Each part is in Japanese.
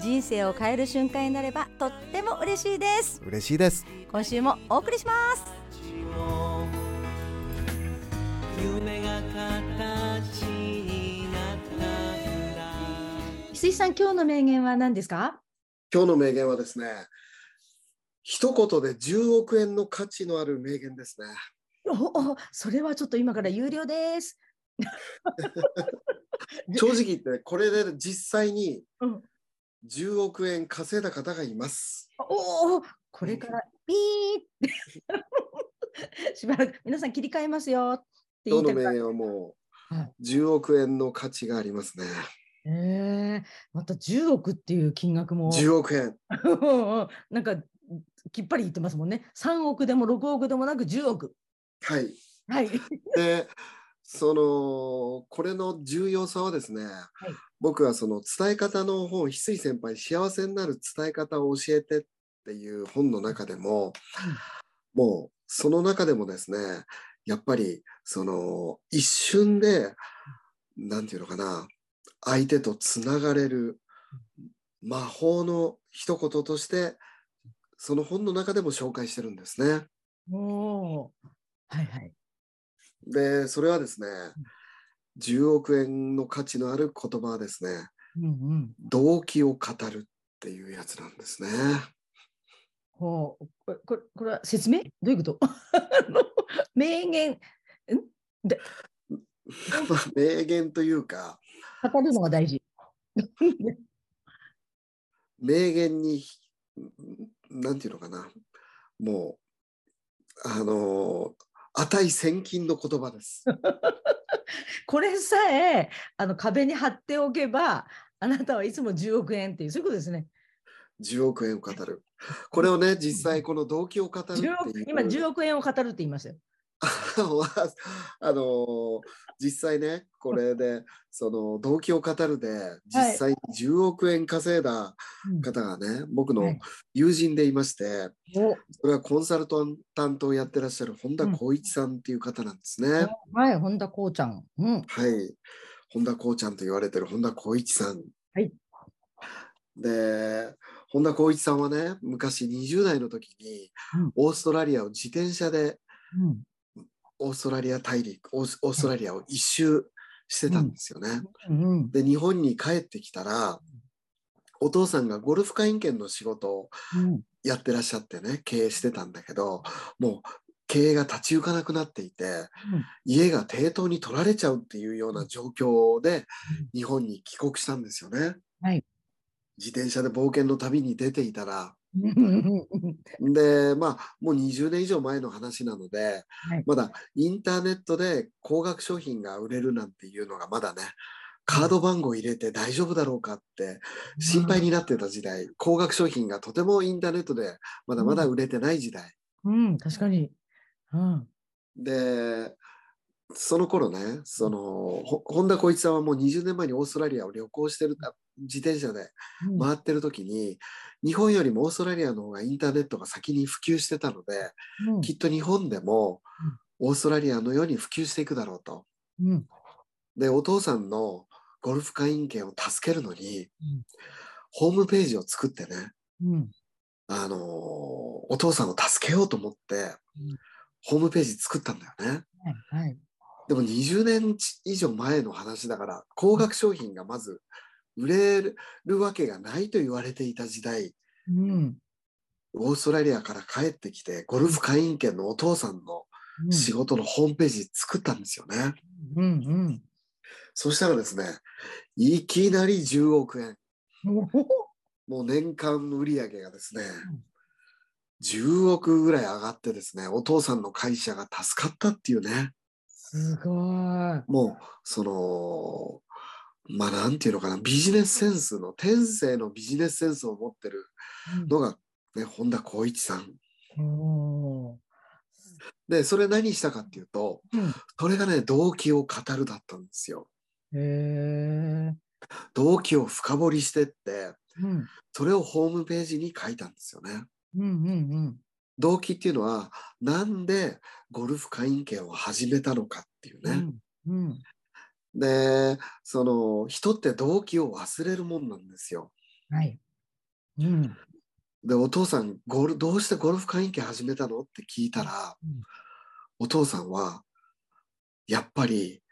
人生を変える瞬間になればとっても嬉しいです。嬉しいです。今週もお送りします。夢が形になったんだ翡翠さん今日の名言は何ですか？今日の名言はですね一言で10億円の価値のある名言ですね。おおそれはちょっと今から有料です。正直言ってこれで実際にうん10億円稼いだ方がいます。おおこれからピーって。しばらく皆さん切り替えますよ。って言いたくなる今日の名言はもはう10億円の価値がありますね。え。ー、また10億っていう金額も。10億円。なんかきっぱり言ってますもんね。3億でも6億でもなく10億。はい。はい。でそのこれの重要さはですね、僕はその伝え方の本翡翠先輩幸せになる伝え方を教えてっていう本の中でも、もうその中でもですねやっぱりその一瞬でなんていうのかな相手とつながれる魔法の一言としてその本の中でも紹介してるんですね。はいはい。で、それはですね、10億円の価値のある言葉はですね、うんうん。動機を語るっていうやつなんですね。ほう。これこれこれは説明？どういうこと？名言？ん？でまあ 名言というか、語るのが大事。名言に、なんていうのかな、もう、あの、値千金の言葉です。これさえあの壁に貼っておけばあなたはいつも10億円っていうそういうことですね10億円を語る。これをね、実際この動機を語るってい10う。億今10億円を語るって言いましたよ あのー実際ねこれでその動機を語るで実際に10億円稼いだうん方がね、僕のはい。友人でいましてお。それはコンサルタントをやってらっしゃる本田光一さんっていう方なんですね。はい本田こうちゃん。うん。はい。本田光ちゃんと言われてる本田光一さん。はい。で本田光一さんはね昔20代の時にうん。オーストラリアを自転車でうんオーストラリア大陸オーストラリアを一周してたんですよね。うん。で日本に帰ってきたらお父さんがゴルフ会員権の仕事をうん。やってらっしゃってね経営してたんだけどもう経営が立ち行かなくなっていて家が抵当に取られちゃうっていうような状況で日本に帰国したんですよね。はい。自転車で冒険の旅に出ていたらうん でまあもう20年以上前の話なので、はい。まだインターネットで高額商品が売れるなんていうのがまだねカード番号入れて大丈夫だろうかって心配になってた時代。高額商品がとてもインターネットでまだまだ売れてない時代。うん。確かに。うん。でその頃ねそのほ本田光一さんはもう20年前にオーストラリアを旅行してる自転車でうん。回ってる時に日本よりもオーストラリアの方がインターネットが先に普及してたのでうん。きっと日本でもオーストラリアのように普及していくだろうと。うん。でお父さんのゴルフ会員権を助けるのにうん。ホームページを作ってねうん。あのーお父さんを助けようと思ってうん。ホームページ作ったんだよね。はいはい。でも20年以上前の話だから高額商品がまず売れるわけがないと言われていた時代うん。オーストラリアから帰ってきてゴルフ会員権のお父さんのうん。仕事のホームページ作ったんですよね。うんうん。そしたらですねいきなり10億円。おもう年間の売り上げがですね10億ぐらい上がってですねお父さんの会社が助かったっていうね。すごい。もうそのまあなんていうのかなビジネスセンスの天性のビジネスセンスを持ってるのが、ね、本田光一さん。で、それ何したかっていうと、うん。それがね、動機を語るだったんですよ。動機を深掘りしてって、うん。それをホームページに書いたんですよね。うんうん動機っていうのは、なんでゴルフ会員権を始めたのかっていううね。んうんで、その人って動機を忘れるもんなんですよ。はい。うんで、お父さんゴル、どうしてゴルフ会員権始めたの？って聞いたら、うんお父さんは、やっぱり、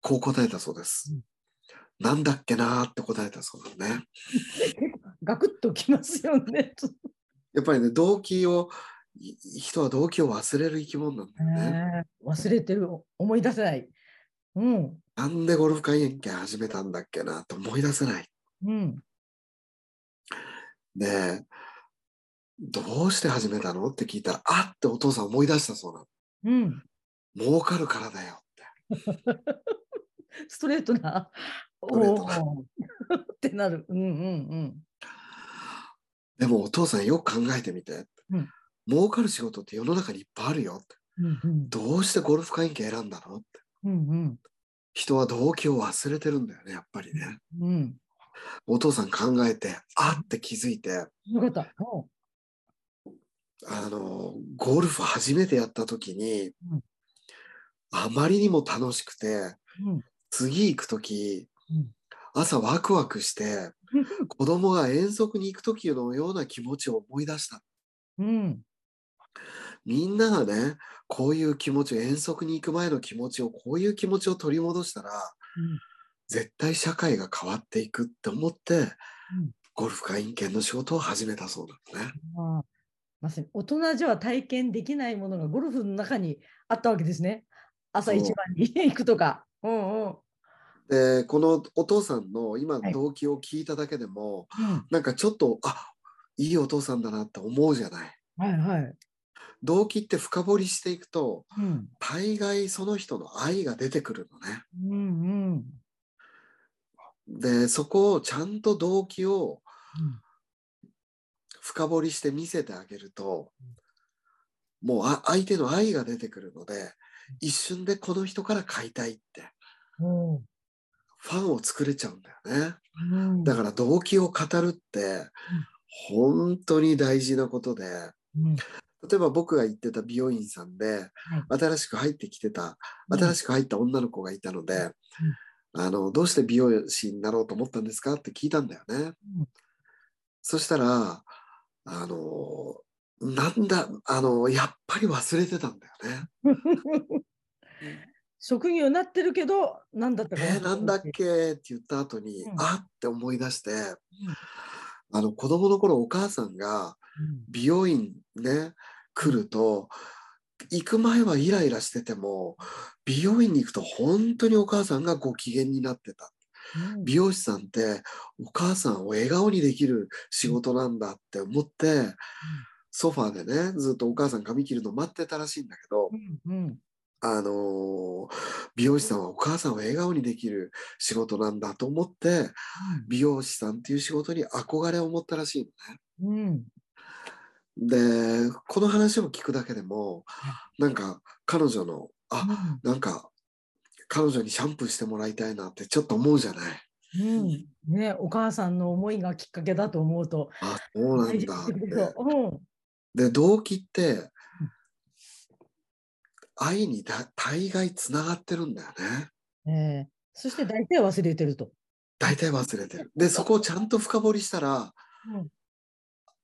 こう答えたそうです。うんなんだっけなーって答えたそうなんね。ガクッときますよね。やっぱりね、動機を、い人は動機を忘れる生き物なんだよね。忘れてる、思い出せない。うんなんでゴルフ会員権始めたんだっけなって思い出せない。うんで、どうして始めたのって聞いたら、あってお父さん思い出したそうなの。うん。儲かるからだよって。ストレートな。トレートなってなる。うんうんでもお父さんよく考えてみて。うん儲かる仕事って世の中にいっぱいあるよって。うん。うんうんどうしてゴルフ会員権選んだのって。うんうん人は動機を忘れてるんだよね、やっぱりね。うん。お父さん考えて、あって気づいて、よかった。おあの、ゴルフ初めてやった時に、うんあまりにも楽しくて、うん次行く時、うん朝ワクワクして、子供が遠足に行く時のような気持ちを思い出した。うん。みんながね、こういう気持ちを、遠足に行く前の気持ちを、こういう気持ちを取り戻したら、絶対社会が変わっていくって思って、ゴルフ会員権の仕事を始めたそうなね。まさに大人じゃ体験できないものがゴルフの中にあったわけですね。朝一番に行くとか。うんうん。で、このお父さんの今はい動機を聞いただけでも、うんなんかちょっと、あいいお父さんだなって思うじゃない。はいはい。動機って深掘りしていくと、うん。大概その人の愛が出てくるのね。うんうん。で、そこをちゃんと動機をうん。深掘りして見せてあげると、もうあ相手の愛が出てくるので、一瞬でこの人から買いたいって、おーファンを作れちゃうんだよね。うん。だから動機を語るって、本当に大事なことで、うん例えば僕が行ってた美容院さんで、新しく入ってきてた、新しく入った女の子がいたので、あの、どうして美容師になろうと思ったんですかって聞いたんだよね。うん。そしたら、あの、なんだ、あの、やっぱり忘れてたんだよね。職業になってるけど、なんだったかえー、なんだっけけって言った後に、うん。あって思い出して、あの、子供の頃お母さんが美容院ね、来ると、行く前はイライラしてても、美容院に行くと本当にお母さんがご機嫌になってた。美容師さんってお母さんを笑顔にできる仕事なんだって思って、ソファーでね、ずっとお母さん髪切るの待ってたらしいんだけど、うんうん。あのー美容師さんはお母さんを笑顔にできる仕事なんだと思って、美容師さんっていう仕事に憧れを持ったらしいのね。うんで、この話を聞くだけでも、なんか彼女の、あ、なんか彼女にシャンプーしてもらいたいなってちょっと思うじゃない。うんね、お母さんの思いがきっかけだと思うと、あ、そうなんだ。で、動機って、愛にだ大概つながってるんだよね。うんえーそして大体忘れてると。大体忘れてる。で、そこをちゃんと深掘りしたら、うん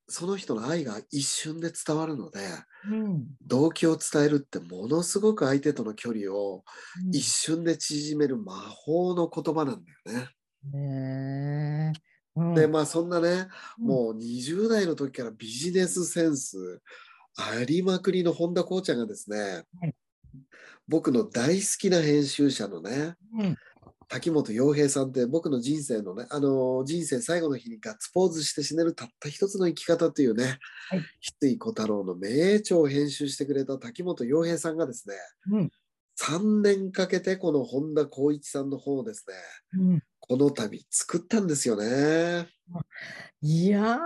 その人の愛が一瞬で伝わるので、うん。動機を伝えるってものすごく相手との距離をうん。一瞬で縮める魔法の言葉なんだよね。うん。で、まあそんなね、うん。もう20代の時からビジネスセンスありまくりの本田こうちゃんがですね、はい。僕の大好きな編集者のね、うん滝本洋平さんって僕の人生のね、あの人生最後の日にガッツポーズして死ねるたった一つの生き方というね、はい。翡翠小太郎の名著を編集してくれた滝本洋平さんがですね、うん。3年かけてこの本田光一さんの本をですね、うん。この度作ったんですよね。いやー、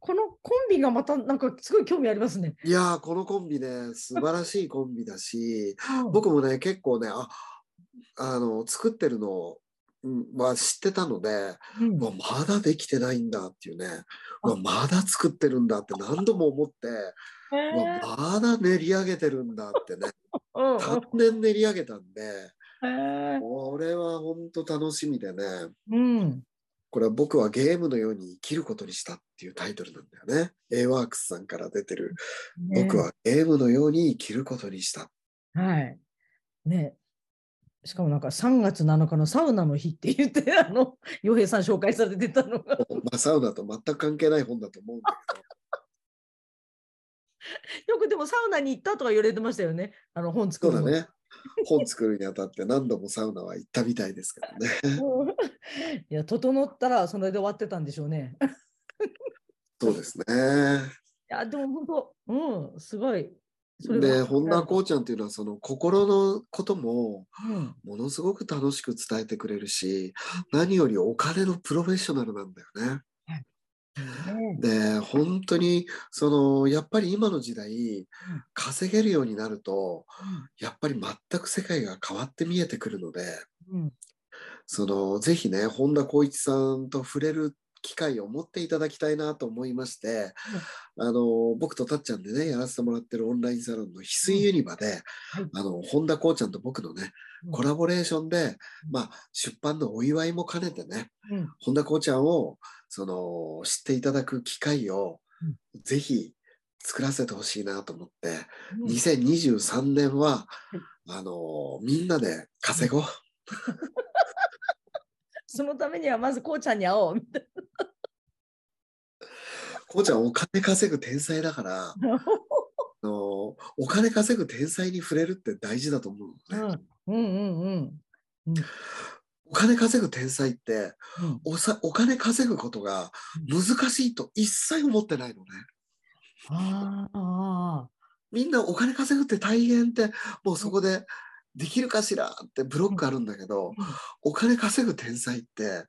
このコンビがまたなんかすごい興味ありますね。いやーこのコンビね素晴らしいコンビだし僕僕もね結構ねああの作ってるのうんは知ってたので、うん。まだできてないんだっていうね。まだ作ってるんだって何度も思って、まだ練り上げてるんだってね。ー うん。3年練り上げたんでこれは本当楽しみでね。うん。これは僕はゲームのように生きることにしたっていうタイトルなんだよね。AWORKS さんから出てる。ね。僕はゲームのように生きることにした。はい。ね。しかもなんか3月7日のサウナの日って言って、あの、洋平さん紹介されてたのが、まあ、サウナと全く関係ない本だと思うんだけど よくでもサウナに行ったとか言われてましたよね。あの本作るの。そうだね。本作るにあたって何度もサウナは行ったみたいですけどね。うん。いや、整ったらそれで終わってたんでしょうね。そうですね。いや、でも本当、うん、すごい。で、は本田こうちゃんっていうのはその心のこともうん。ものすごく楽しく伝えてくれるし、何よりお金のプロフェッショナルなんだよね。ねで、本当にそのやっぱり今の時代稼げるようになると、やっぱり全く世界が変わって見えてくるので、うん。そのぜひね本田光一さんと触れる機会を持っていただきたいなと思いまして、あの僕とたっちゃんでねやらせてもらってるオンラインサロンの翡翠ユニバで、はい。あの本田こうちゃんと僕のねうん。コラボレーションで、うん。まあ、出版のお祝いも兼ねてねうん。本田こうちゃんをその知っていただく機会を、ぜひ作らせてほしいなと思って、うん。2023年は、あのみんなで稼ごう。そのためにはまずこうちゃんに会おうみたいこうちゃんお金稼ぐ天才だから、あな。のお金稼ぐ天才に触れるって大事だと思うのね。うんうんうんうん。お金稼ぐ天才ってうんおさお金稼ぐことが難しいと一切思ってないのね。ああ。みんなお金稼ぐって大変ってもうそこでできるかしらってブロックあるんだけど、うんお金稼ぐ天才って、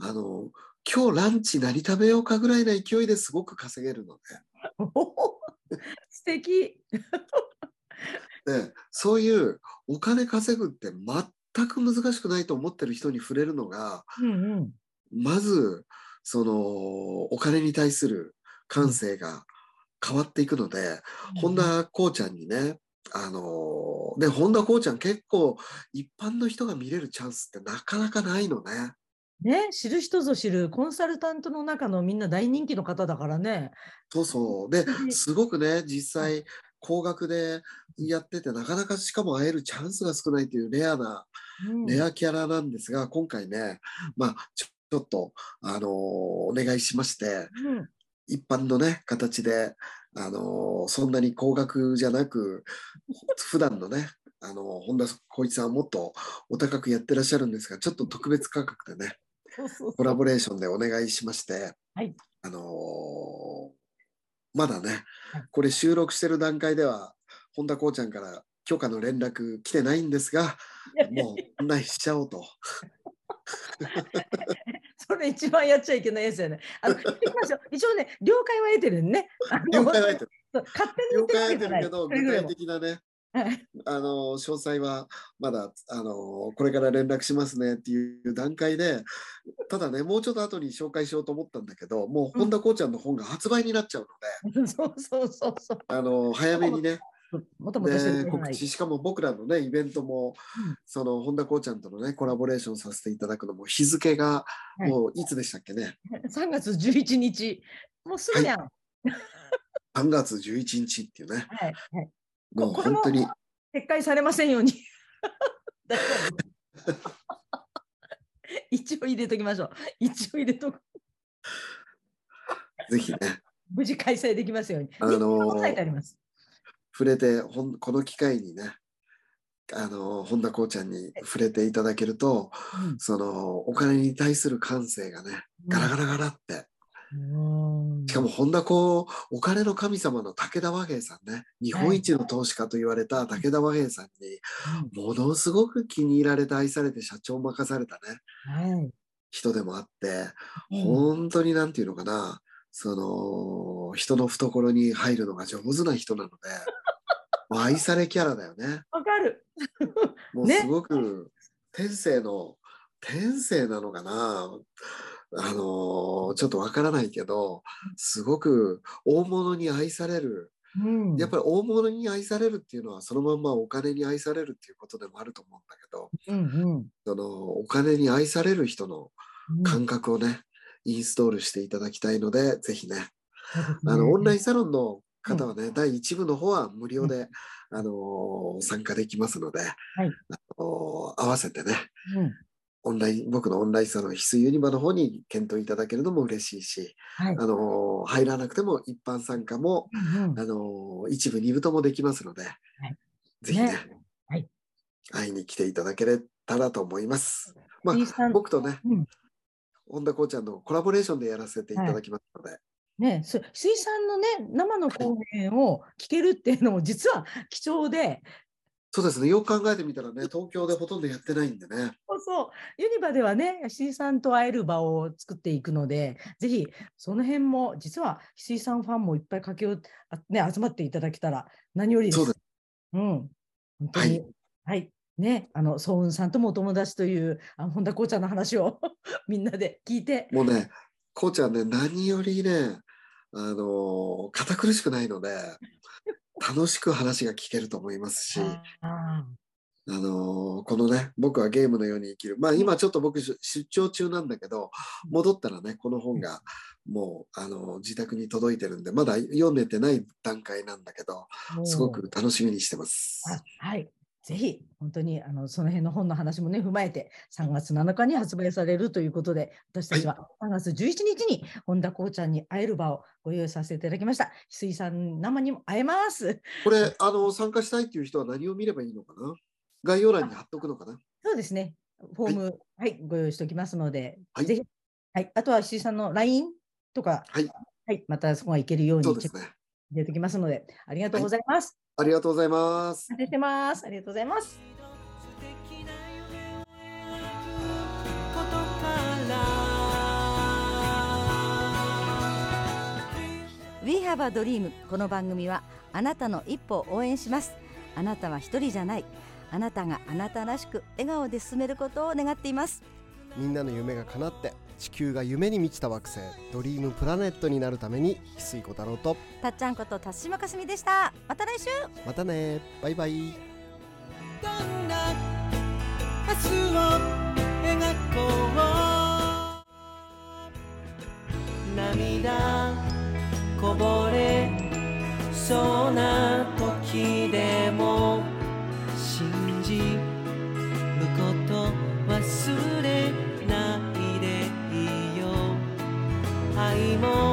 あの今日ランチ何食べようかぐらいな勢いですごく稼げるのね。素敵。でそういうお金稼ぐって全く難しくないと思ってる人に触れるのがうんうん。まずそのお金に対する感性が変わっていくので、本田こうちゃんにねあので本田こうちゃん結構一般の人が見れるチャンスってなかなかないのね。ね、知る人ぞ知るコンサルタントの中のみんな大人気の方だからね。そうそう。でうんすごくね実際高額でやっててなかなかしかも会えるチャンスが少ないというレアなうん。レアキャラなんですが、今回ね、まあ、ちょっと、あのーお願いしまして、うん。一般のね、形で、あのーそんなに高額じゃなく、普段のね、あのー本田光一さんはもっとお高くやってらっしゃるんですが、ちょっと特別価格でね、コラボレーションでお願いしまして、はいあのーまだねはい、これ収録してる段階では、本田こうちゃんから許可の連絡来てないんですが、もう案内しちゃおうと。それ一番やっちゃいけないやつやね。あの一応ね、了解は得てるんね。了解は得てる。勝手に言了解は得て。るけど、具体的なね、はい あの詳細はまだあのこれから連絡しますねっていう段階で、ただね、もうちょっと後に紹介しようと思ったんだけど、もう本田こうちゃんの本が発売になっちゃうので、そうそうそうそう。あの早めにね、もともとし告知、しかも僕らのね、イベントも、うんその本田こうちゃんとのね、コラボレーションさせていただくのも、日付がはいもういつでしたっけね、3月11日。もうすぐやん。はい。3月11日っていうね、はい。もう本当に、撤回されませんように。一応入れときましょう。一応入れとく。ぜひね、無事開催できますように。あのー。触れてほんこの機会にねあの本田こうちゃんに触れていただけるとそのお金に対する感性がねガラガラガラってうんしかも本田こうお金の神様の武田和平さんね日本一の投資家と言われた武田和平さんにものすごく気に入られて愛されて社長を任されたねはい。人でもあって、うん本当になんていうのかな、その、人の懐に入るのが上手な人なので、愛されキャラだよね。わかる。もうねすごく天性の、天性なのかな。あのちょっとわからないけど、すごく大物に愛される。うん。やっぱり大物に愛されるっていうのは、そのまんまお金に愛されるっていうことでもあると思うんだけど、うんそのお金に愛される人のうん。感覚をね、インストールしていただきたいので、ぜひね、あのオンラインサロンの方はね、第1部の方は無料で、あのー参加できますので、あのー合わせてね、うんオンライン、僕のオンラインサロン、翡翠ユニバの方に検討いただけるのも嬉しいし、はい。あのー入らなくても一般参加も、うんうん。あのー一部、二部ともできますので、ぜひねね。はい。会いに来ていただけたらと思います。まあ僕とね、うん。本田こうちゃんのコラボレーションでやらせていただきますので、ね、そ水産のね、生の公演を聞けるっていうのも実は貴重で、そうですね、よく考えてみたらね、東京でほとんどやってないんでね、そうそう、ユニバではね、水産と会える場を作っていくので、ぜひその辺も、実は水産ファンもいっぱいかけあね、集まっていただけたら何よりです。そうです。うん、本当に。ははい。ね、あの、ソウンさんともお友達という、あの本田こうちゃんの話を みんなで聞いて、もうね、こうちゃんね、何よりね、あのー堅苦しくないので、楽しく話が聞けると思いますし、ああのーこのね、僕はゲームのように生きる。まあ今ちょっと僕出出張中なんだけど、戻ったらね、この本がもう、あのー自宅に届いてるんで、まだ読めてない段階なんだけど、ーすごく楽しみにしてます。あはい。ぜひ、本当にあのその辺の本の話もね、踏まえて、3月7日に発売されるということで、私たちは3月11日に本田こうちゃんに会える場をご用意させていただきました。翡翠さん生にも会えます。これ、あの参加したいっていう人は何を見ればいいのかな？概要欄に貼っとくのかな？そうですね。フォーム、はい、ご用意しておきますので、はいぜひ、はい、あとは翡翠さんの LINE とか、はい、はい、またそこが行けるようにね。入れておきますので、ありがとうございます。ありがとうございます。お待ちしてます。ありがとうございます。We have a dream この番組はあなたの一歩を応援しますあなたは一人じゃないあなたがあなたらしく笑顔で進めることを願っていますみんなの夢が叶って地球が夢に満ちた惑星ドリームプラネットになるために翡翠小太郎とたっちゃんこと辰島かすみでした。また来週。またね。バイバイ。どんな明日を描こう。涙こぼれそうな時でも信じ愛